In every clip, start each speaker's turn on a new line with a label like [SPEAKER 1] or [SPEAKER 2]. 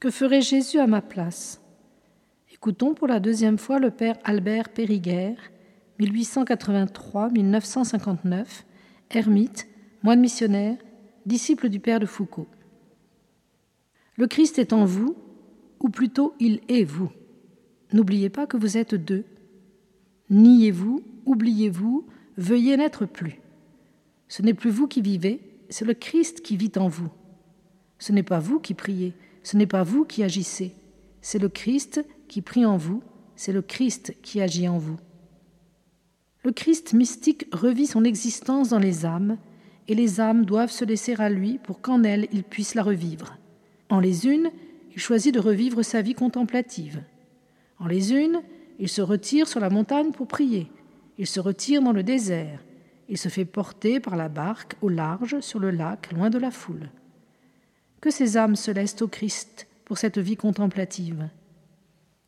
[SPEAKER 1] Que ferait Jésus à ma place? Écoutons pour la deuxième fois le père Albert Périguer, 1883-1959, ermite, moine missionnaire, disciple du père de Foucault. Le Christ est en vous, ou plutôt il est vous. N'oubliez pas que vous êtes deux. Niez-vous, oubliez-vous, veuillez n'être plus. Ce n'est plus vous qui vivez, c'est le Christ qui vit en vous. Ce n'est pas vous qui priez, ce n'est pas vous qui agissez, c'est le Christ qui prie en vous, c'est le Christ qui agit en vous. Le Christ mystique revit son existence dans les âmes, et les âmes doivent se laisser à lui pour qu'en elles il puisse la revivre. En les unes, il choisit de revivre sa vie contemplative. En les unes, il se retire sur la montagne pour prier, il se retire dans le désert, il se fait porter par la barque au large sur le lac, loin de la foule que ces âmes se laissent au Christ pour cette vie contemplative.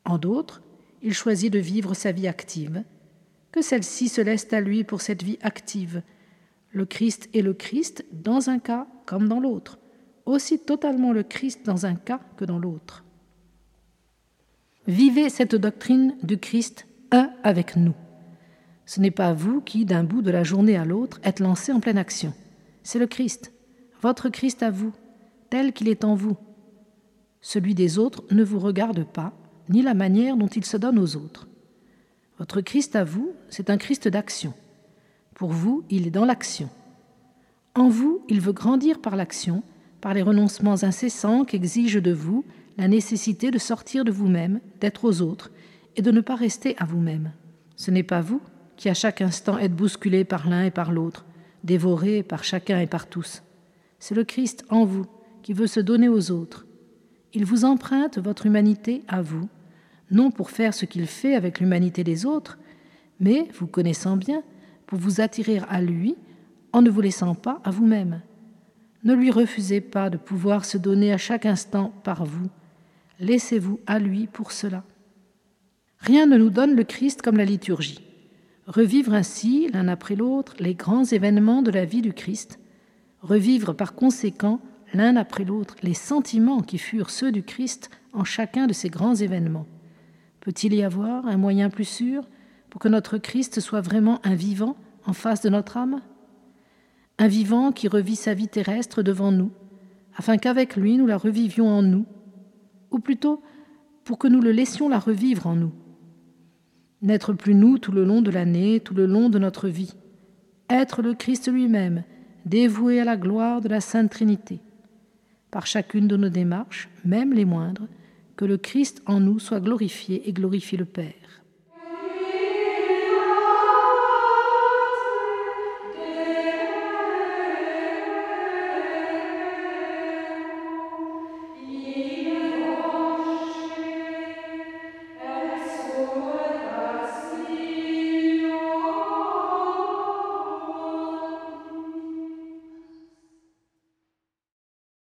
[SPEAKER 1] En d'autres, il choisit de vivre sa vie active, que celle-ci se laisse à lui pour cette vie active. Le Christ est le Christ dans un cas comme dans l'autre, aussi totalement le Christ dans un cas que dans l'autre. Vivez cette doctrine du Christ un avec nous. Ce n'est pas vous qui, d'un bout de la journée à l'autre, êtes lancé en pleine action. C'est le Christ, votre Christ à vous, tel qu'il est en vous. Celui des autres ne vous regarde pas, ni la manière dont il se donne aux autres. Votre Christ à vous, c'est un Christ d'action. Pour vous, il est dans l'action. En vous, il veut grandir par l'action, par les renoncements incessants qu'exige de vous la nécessité de sortir de vous-même, d'être aux autres, et de ne pas rester à vous-même. Ce n'est pas vous qui à chaque instant êtes bousculé par l'un et par l'autre, dévoré par chacun et par tous. C'est le Christ en vous qui veut se donner aux autres. Il vous emprunte votre humanité à vous, non pour faire ce qu'il fait avec l'humanité des autres, mais, vous connaissant bien, pour vous attirer à lui en ne vous laissant pas à vous-même. Ne lui refusez pas de pouvoir se donner à chaque instant par vous. Laissez-vous à lui pour cela. Rien ne nous donne le Christ comme la liturgie. Revivre ainsi, l'un après l'autre, les grands événements de la vie du Christ, revivre par conséquent l'un après l'autre les sentiments qui furent ceux du Christ en chacun de ces grands événements. Peut-il y avoir un moyen plus sûr pour que notre Christ soit vraiment un vivant en face de notre âme? Un vivant qui revit sa vie terrestre devant nous, afin qu'avec lui nous la revivions en nous, ou plutôt pour que nous le laissions la revivre en nous. N'être plus nous tout le long de l'année, tout le long de notre vie. Être le Christ lui-même, dévoué à la gloire de la Sainte Trinité par chacune de nos démarches, même les moindres, que le Christ en nous soit glorifié et glorifie le Père.